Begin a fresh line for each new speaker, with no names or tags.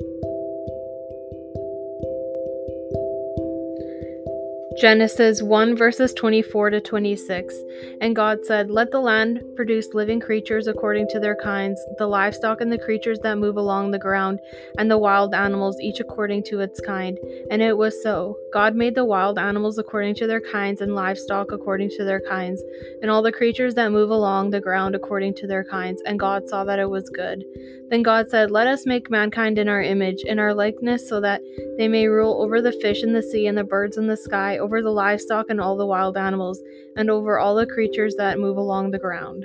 Thank you. Genesis 1 verses 24 to 26. And God said, Let the land produce living creatures according to their kinds, the livestock and the creatures that move along the ground, and the wild animals, each according to its kind. And it was so. God made the wild animals according to their kinds, and livestock according to their kinds, and all the creatures that move along the ground according to their kinds. And God saw that it was good. Then God said, Let us make mankind in our image, in our likeness, so that they may rule over the fish in the sea and the birds in the sky, over the livestock and all the wild animals, and over all the creatures that move along the ground.